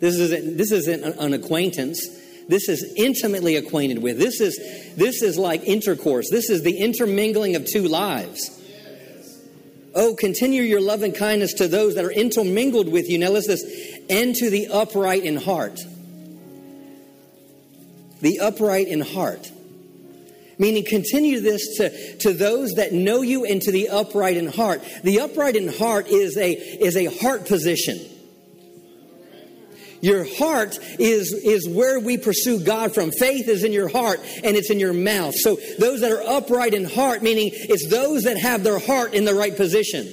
This isn't, this isn't an acquaintance. This is intimately acquainted with. This is, this is like intercourse. This is the intermingling of two lives. Oh, continue your love and kindness to those that are intermingled with you. Now, listen to this, and to the upright in heart. The upright in heart. Meaning, continue this to, to those that know you and to the upright in heart. The upright in heart is a, is a heart position. Your heart is, is where we pursue God from. Faith is in your heart and it's in your mouth. So those that are upright in heart, meaning it's those that have their heart in the right position.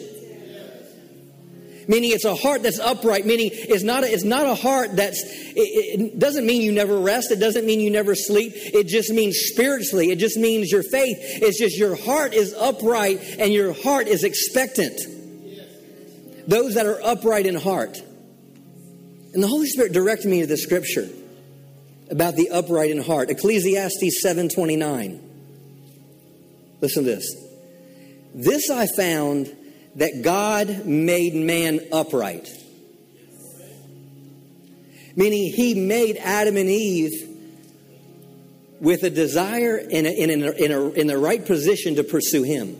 Meaning it's a heart that's upright, meaning it's not a, it's not a heart that's, it, it doesn't mean you never rest. It doesn't mean you never sleep. It just means spiritually. It just means your faith. It's just your heart is upright and your heart is expectant. Those that are upright in heart. And the Holy Spirit directed me to the scripture about the upright in heart. Ecclesiastes 7:29. Listen to this. This I found that God made man upright. Meaning he made Adam and Eve with a desire in, a, in, a, in, a, in the right position to pursue him.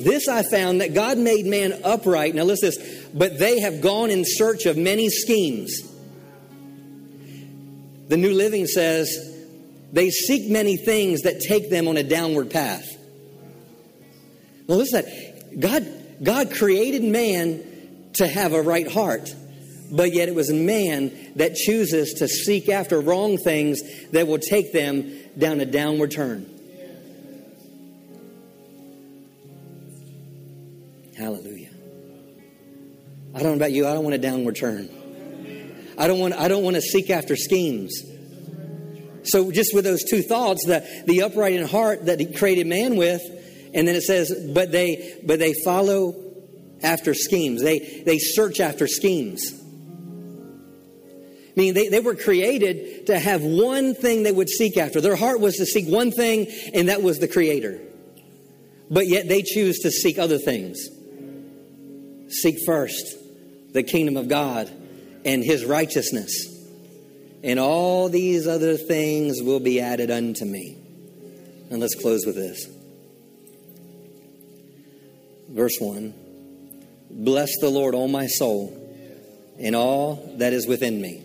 This I found that God made man upright. Now listen this. But they have gone in search of many schemes. The New Living says they seek many things that take them on a downward path. Well, listen that. God, God created man to have a right heart, but yet it was man that chooses to seek after wrong things that will take them down a downward turn. Hallelujah. I don't know about you, I don't want a downward turn. I don't want, I don't want to seek after schemes. So, just with those two thoughts, the, the upright in heart that he created man with, and then it says, but they, but they follow after schemes. They, they search after schemes. Meaning they, they were created to have one thing they would seek after. Their heart was to seek one thing, and that was the Creator. But yet they choose to seek other things. Seek first the kingdom of God and his righteousness. And all these other things will be added unto me. And let's close with this. Verse 1 Bless the Lord, O my soul, and all that is within me.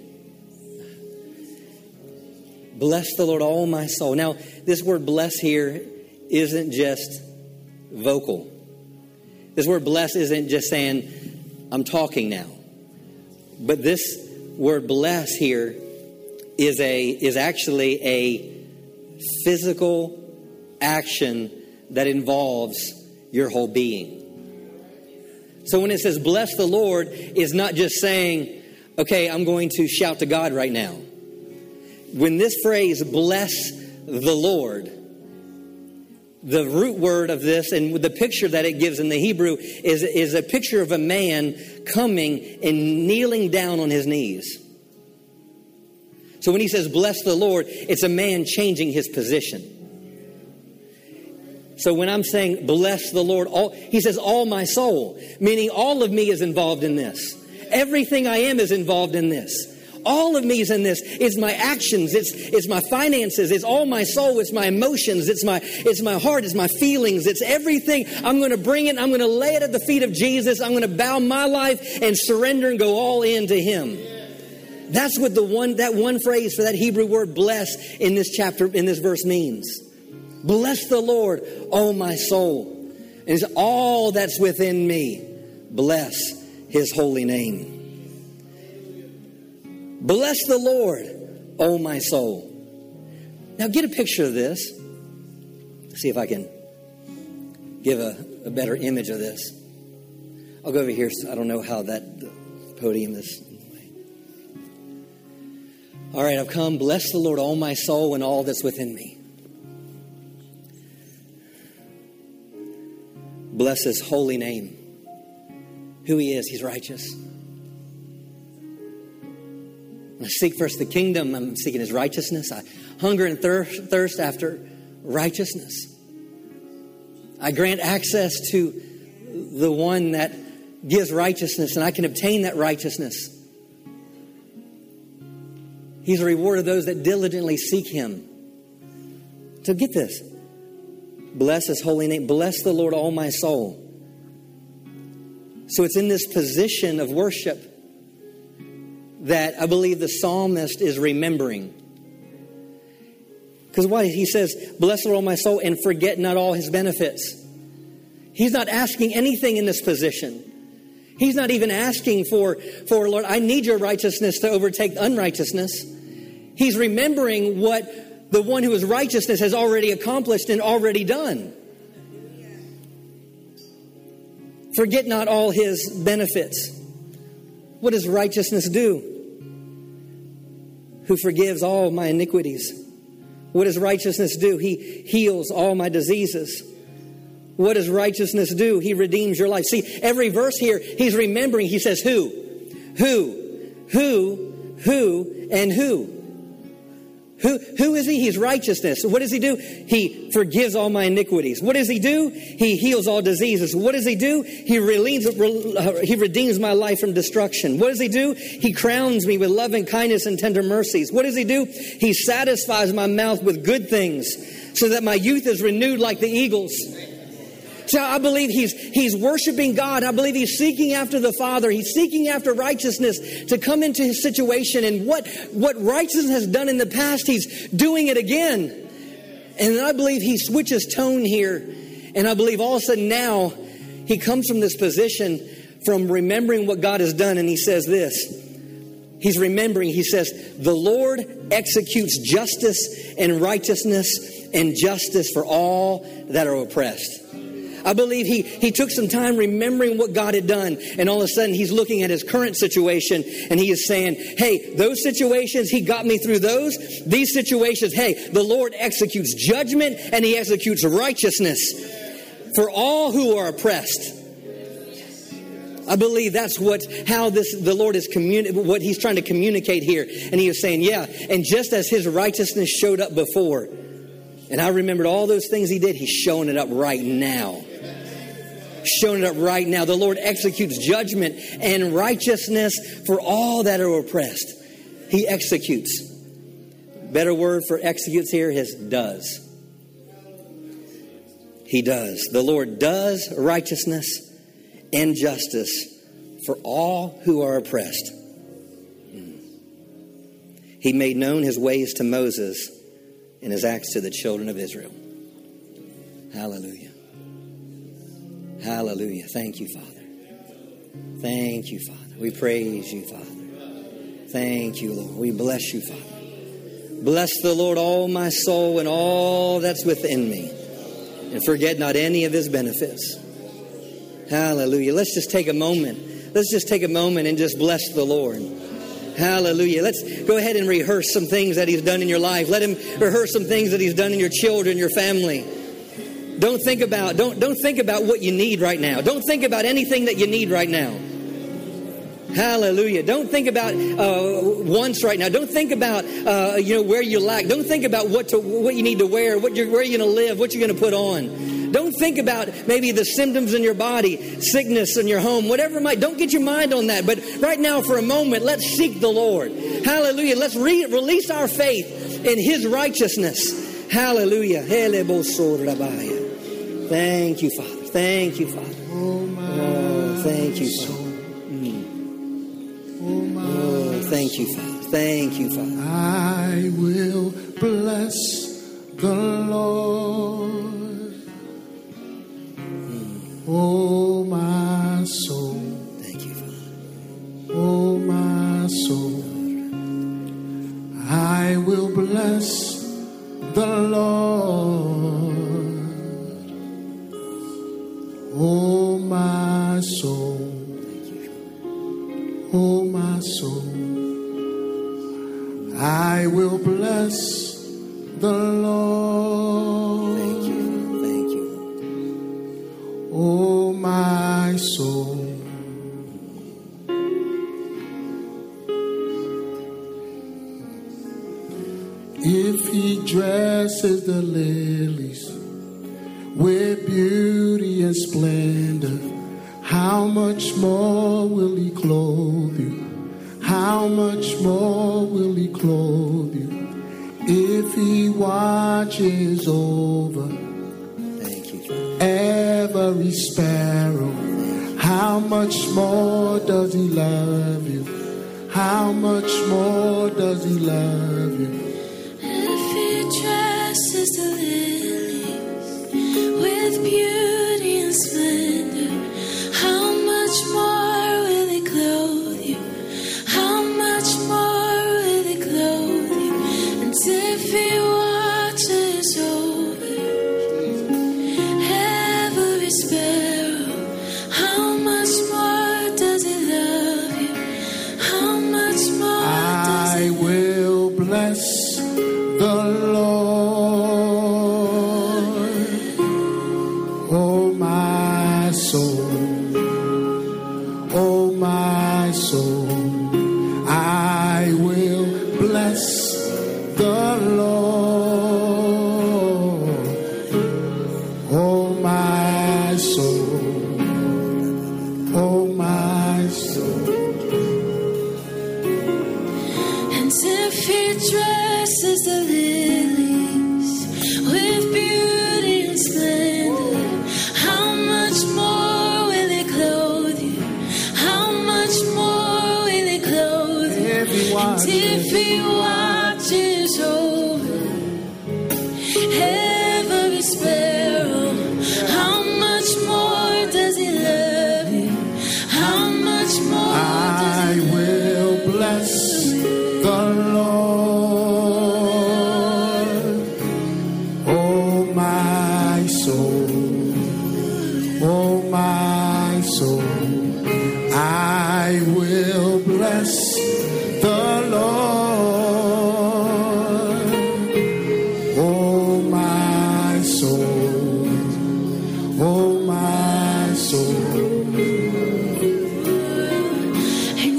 Bless the Lord, all my soul. Now, this word bless here isn't just vocal. This word bless isn't just saying, I'm talking now. But this word bless here is a is actually a physical action that involves your whole being. So when it says bless the Lord is not just saying, okay, I'm going to shout to God right now. When this phrase bless the Lord the root word of this and the picture that it gives in the Hebrew is, is a picture of a man coming and kneeling down on his knees. So when he says, bless the Lord, it's a man changing his position. So when I'm saying, bless the Lord, all, he says, all my soul, meaning all of me is involved in this. Everything I am is involved in this. All of me is in this. It's my actions. It's, it's my finances. It's all my soul. It's my emotions. It's my, it's my heart. It's my feelings. It's everything. I'm going to bring it. I'm going to lay it at the feet of Jesus. I'm going to bow my life and surrender and go all in to Him. That's what the one, that one phrase for that Hebrew word bless in this chapter, in this verse means. Bless the Lord, oh my soul. And it's all that's within me. Bless His holy name. Bless the Lord, O my soul. Now get a picture of this. See if I can give a, a better image of this. I'll go over here. So I don't know how that podium is. All right, I've come. Bless the Lord, all my soul, and all that's within me. Bless his holy name. Who he is, he's righteous. I seek first the kingdom. I'm seeking his righteousness. I hunger and thirst, thirst after righteousness. I grant access to the one that gives righteousness, and I can obtain that righteousness. He's a reward of those that diligently seek him. So get this. Bless his holy name. Bless the Lord, all my soul. So it's in this position of worship that I believe the psalmist is remembering. Because why? He says, Bless the Lord, my soul, and forget not all his benefits. He's not asking anything in this position. He's not even asking for, for Lord, I need your righteousness to overtake unrighteousness. He's remembering what the one who is righteousness has already accomplished and already done. Forget not all his benefits. What does righteousness do? Who forgives all my iniquities what does righteousness do? He heals all my diseases. What does righteousness do? He redeems your life. See, every verse here, he's remembering, he says, Who? Who? Who? Who? And who? Who, who is he? He's righteousness. What does he do? He forgives all my iniquities. What does he do? He heals all diseases. What does he do? He, relieves, uh, he redeems my life from destruction. What does he do? He crowns me with loving kindness and tender mercies. What does he do? He satisfies my mouth with good things so that my youth is renewed like the eagles. So I believe he's, he's worshiping God. I believe he's seeking after the Father. He's seeking after righteousness to come into his situation. And what, what righteousness has done in the past, he's doing it again. And I believe he switches tone here. And I believe all of a sudden now he comes from this position from remembering what God has done. And he says this. He's remembering, he says, The Lord executes justice and righteousness and justice for all that are oppressed. I believe he, he took some time remembering what God had done. And all of a sudden, he's looking at his current situation and he is saying, Hey, those situations, he got me through those. These situations, hey, the Lord executes judgment and he executes righteousness for all who are oppressed. I believe that's what how this the Lord is communi- what He's trying to communicate here, and He is saying, yeah. And just as His righteousness showed up before, and I remembered all those things He did, He's showing it up right now showing it up right now. The Lord executes judgment and righteousness for all that are oppressed. He executes. Better word for executes here is does. He does. The Lord does righteousness and justice for all who are oppressed. Hmm. He made known his ways to Moses and his acts to the children of Israel. Hallelujah. Hallelujah. Thank you, Father. Thank you, Father. We praise you, Father. Thank you, Lord. We bless you, Father. Bless the Lord, all my soul, and all that's within me. And forget not any of his benefits. Hallelujah. Let's just take a moment. Let's just take a moment and just bless the Lord. Hallelujah. Let's go ahead and rehearse some things that he's done in your life. Let him rehearse some things that he's done in your children, your family. Don't think about don't don't think about what you need right now. Don't think about anything that you need right now. Hallelujah. Don't think about uh, right now. Don't think about uh, you know where you lack. Don't think about what to what you need to wear, what you're, where you're going to live, what you're going to put on. Don't think about maybe the symptoms in your body, sickness in your home, whatever it might. Don't get your mind on that. But right now, for a moment, let's seek the Lord. Hallelujah. Let's re- release our faith in His righteousness. Hallelujah. Thank you, Father. Thank you, Father. Oh, thank you, Father. Mm. Oh, thank you, Father. Thank you, Father. I will bless the Lord. Oh, my soul. Thank you, Father. Oh, my soul. I will bless the Lord. Oh, my soul. Oh, my soul. I will bless the Lord. Thank you. Thank you. Oh, my soul. If he dresses the lilies with beauty and splendor, how much more will he clothe you? How much more will he clothe you? If he watches over Thank you, Father. every sparrow. How much more does he love you? How much more does he love you? With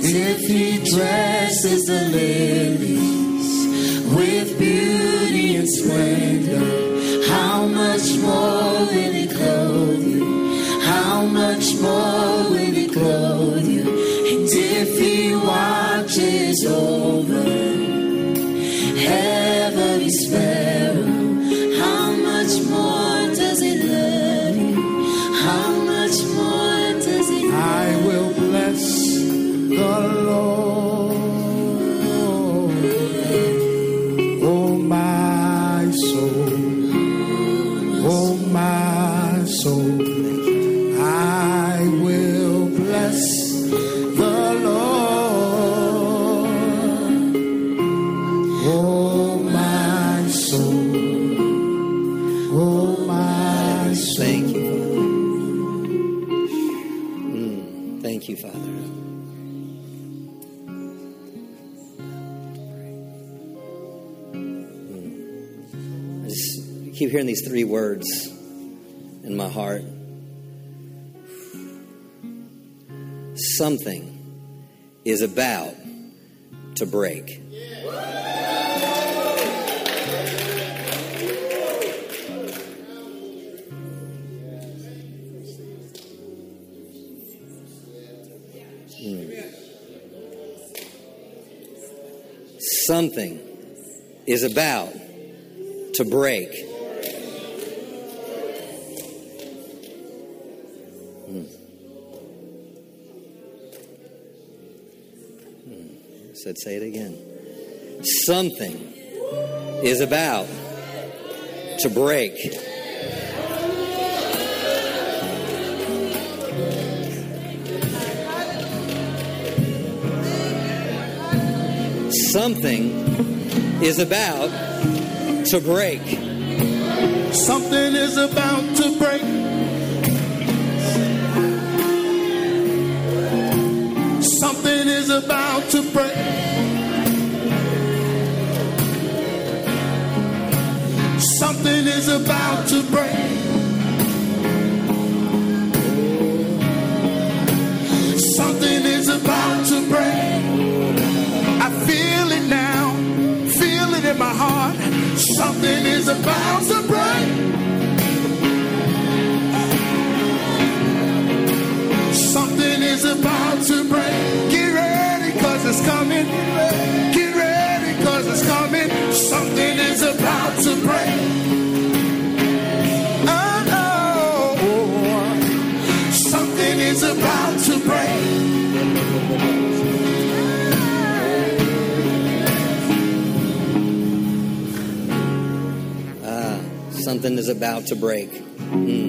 If he dresses the lilies with beauty and splendor, how much more will he clothe you? How much more hearing these three words in my heart. Something is about to break. Hmm. Something is about to break. Said, say it again. Something is about to break. Something is about to break. Something is about to break. Something is about to break. Something is about to break. Something is about to break. I feel it now. Feel it in my heart. Something is about to break. Something is about to break. Coming. Get ready, cause it's coming. Something is about to break. Something is about to break. Something is about to break. Mm.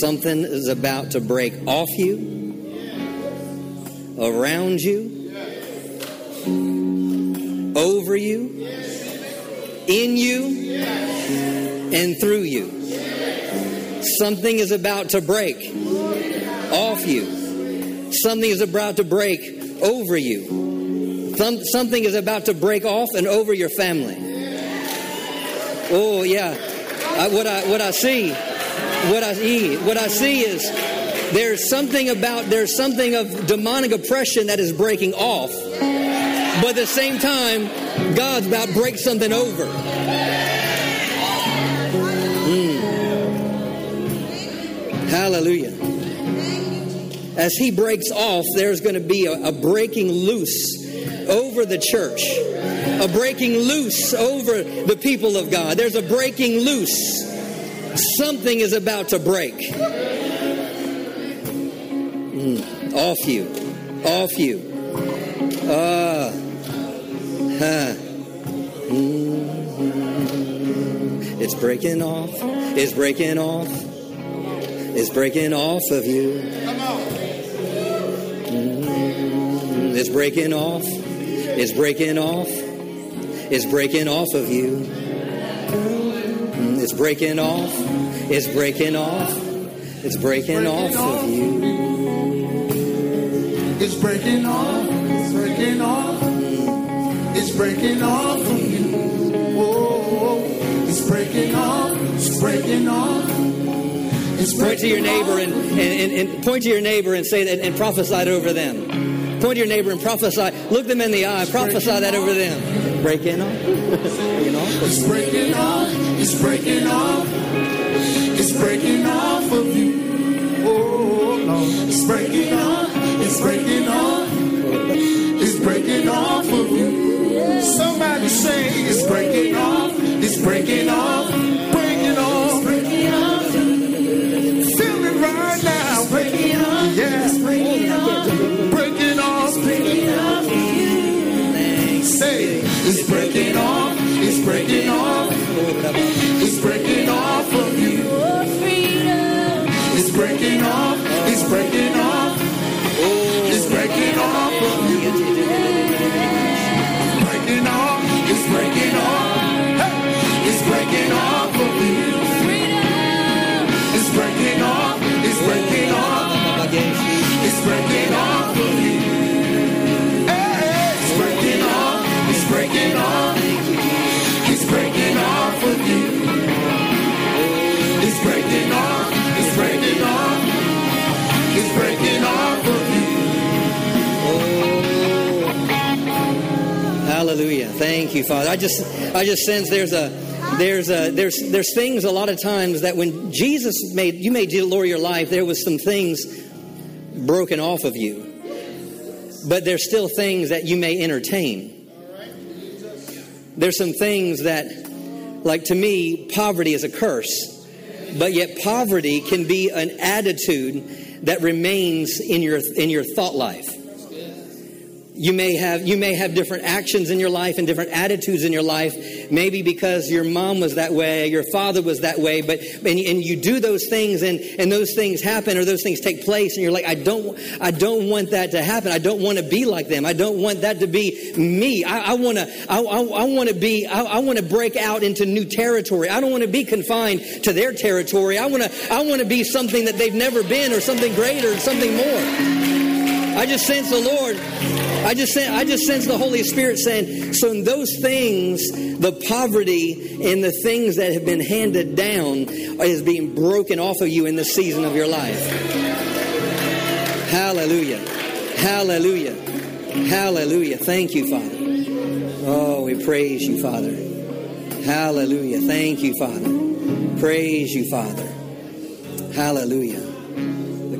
Something is about to break off you, around you, over you, in you, and through you. Something is about to break off you. Something is about to break over you. Some, something is about to break off and over your family. Oh yeah, I, what I what I see, what I see, what I see is there's something about there's something of demonic oppression that is breaking off, but at the same time, God's about to break something over. Mm. Hallelujah as he breaks off, there's going to be a, a, breaking loose over the church, a breaking loose over the people of God. There's a breaking loose. Something is about to break. Mm. Off you. Off you. Ah. Huh. Mm-hmm. It's breaking off. It's breaking off. It's breaking off of you. On. It's breaking off. It's breaking off. It's breaking off of you. Breaking off. It's breaking off. It's breaking off of you. It's breaking off. It's breaking off. It's breaking off of you. Whoa. It's breaking off. It's breaking off. It's Point to your neighbor and, and, and, and point to your neighbor and say that and prophesy it over them. Point to your neighbor and prophesy. Look them in the eye. Prophesy that over them. Breaking off. breaking off. It's breaking off. It's breaking off. It's breaking off of you. Oh, no. It's breaking off. It's breaking off. It's breaking off of you. Somebody say it's breaking off. It's. Breaking off. Breaking off. It's breaking off of you. It's breaking off. It's breaking off. It's breaking off of you. Breaking off. It's breaking off. It's breaking off of you. It's breaking off. It's breaking off. It's breaking off Hallelujah. Thank you, Father. I just I just sense there's a there's a there's there's things a lot of times that when Jesus made you made Lord your life, there was some things broken off of you. But there's still things that you may entertain. There's some things that like to me poverty is a curse. But yet poverty can be an attitude that remains in your in your thought life. You may have you may have different actions in your life and different attitudes in your life maybe because your mom was that way your father was that way but and, and you do those things and and those things happen or those things take place and you're like i don't i don't want that to happen. I don't want to be like them. I don't want that to be me. I want to i, I, I want to be i, I want to break out into new territory. I don't want to be confined to their territory. I want to i want to be something that they've never been or something greater or something more. I just sense the Lord. I just sense, I just sense the Holy Spirit saying, so in those things, the poverty and the things that have been handed down is being broken off of you in this season of your life. Hallelujah. Hallelujah. Hallelujah. Thank you, Father. Oh, we praise you, Father. Hallelujah. Thank you, Father. Praise you, Father. Hallelujah.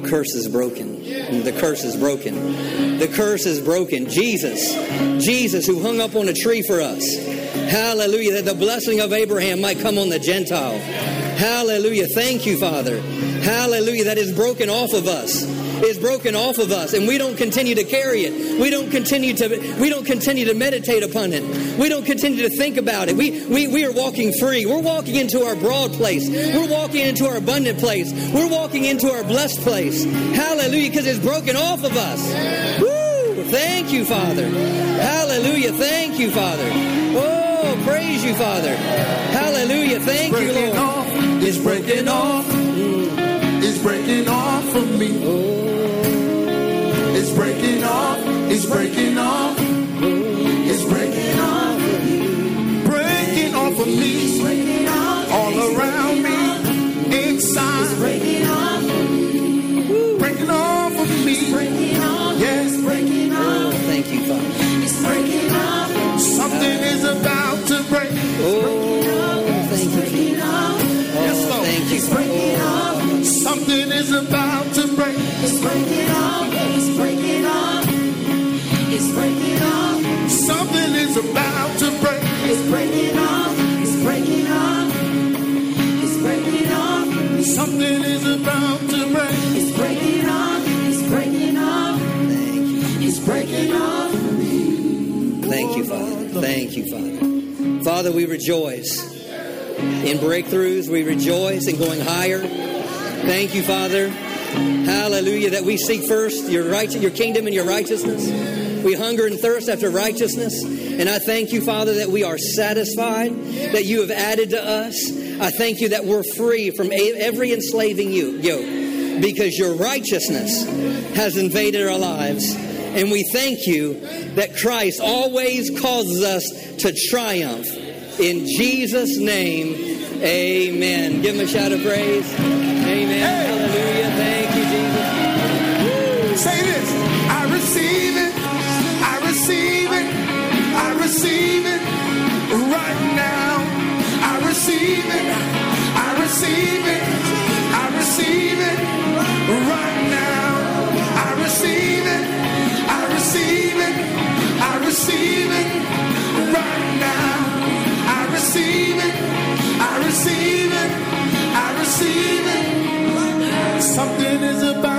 The curse is broken. The curse is broken. The curse is broken. Jesus, Jesus who hung up on a tree for us. Hallelujah. That the blessing of Abraham might come on the Gentile. Hallelujah. Thank you, Father. Hallelujah. That is broken off of us is broken off of us and we don't continue to carry it. We don't continue to we don't continue to meditate upon it. We don't continue to think about it. We we, we are walking free. We're walking into our broad place. We're walking into our abundant place. We're walking into our blessed place. Hallelujah, because it's broken off of us. Woo! Thank you, Father. Hallelujah. Thank you, Father. Oh, praise you, Father. Hallelujah. Thank you, Lord. Off. It's breaking off. It's breaking off of me. Oh. Breaking off. It's breaking off. It's breaking off. Something is about to break. It's breaking off. It's breaking off. It's breaking off. Thank you, Father. Thank you, Father. Father, we rejoice in breakthroughs. We rejoice in going higher. Thank you, Father. Hallelujah. That we seek first your right, your kingdom and your righteousness. We hunger and thirst after righteousness. And I thank you, Father, that we are satisfied, that you have added to us. I thank you that we're free from every enslaving yoke because your righteousness has invaded our lives. And we thank you that Christ always causes us to triumph. In Jesus' name, amen. Give him a shout of praise. Amen. Hallelujah. right now. I receive it. I receive it. I receive it right now. I receive it. I receive it. I receive it right now. I receive it. I receive it. I receive it. Something is about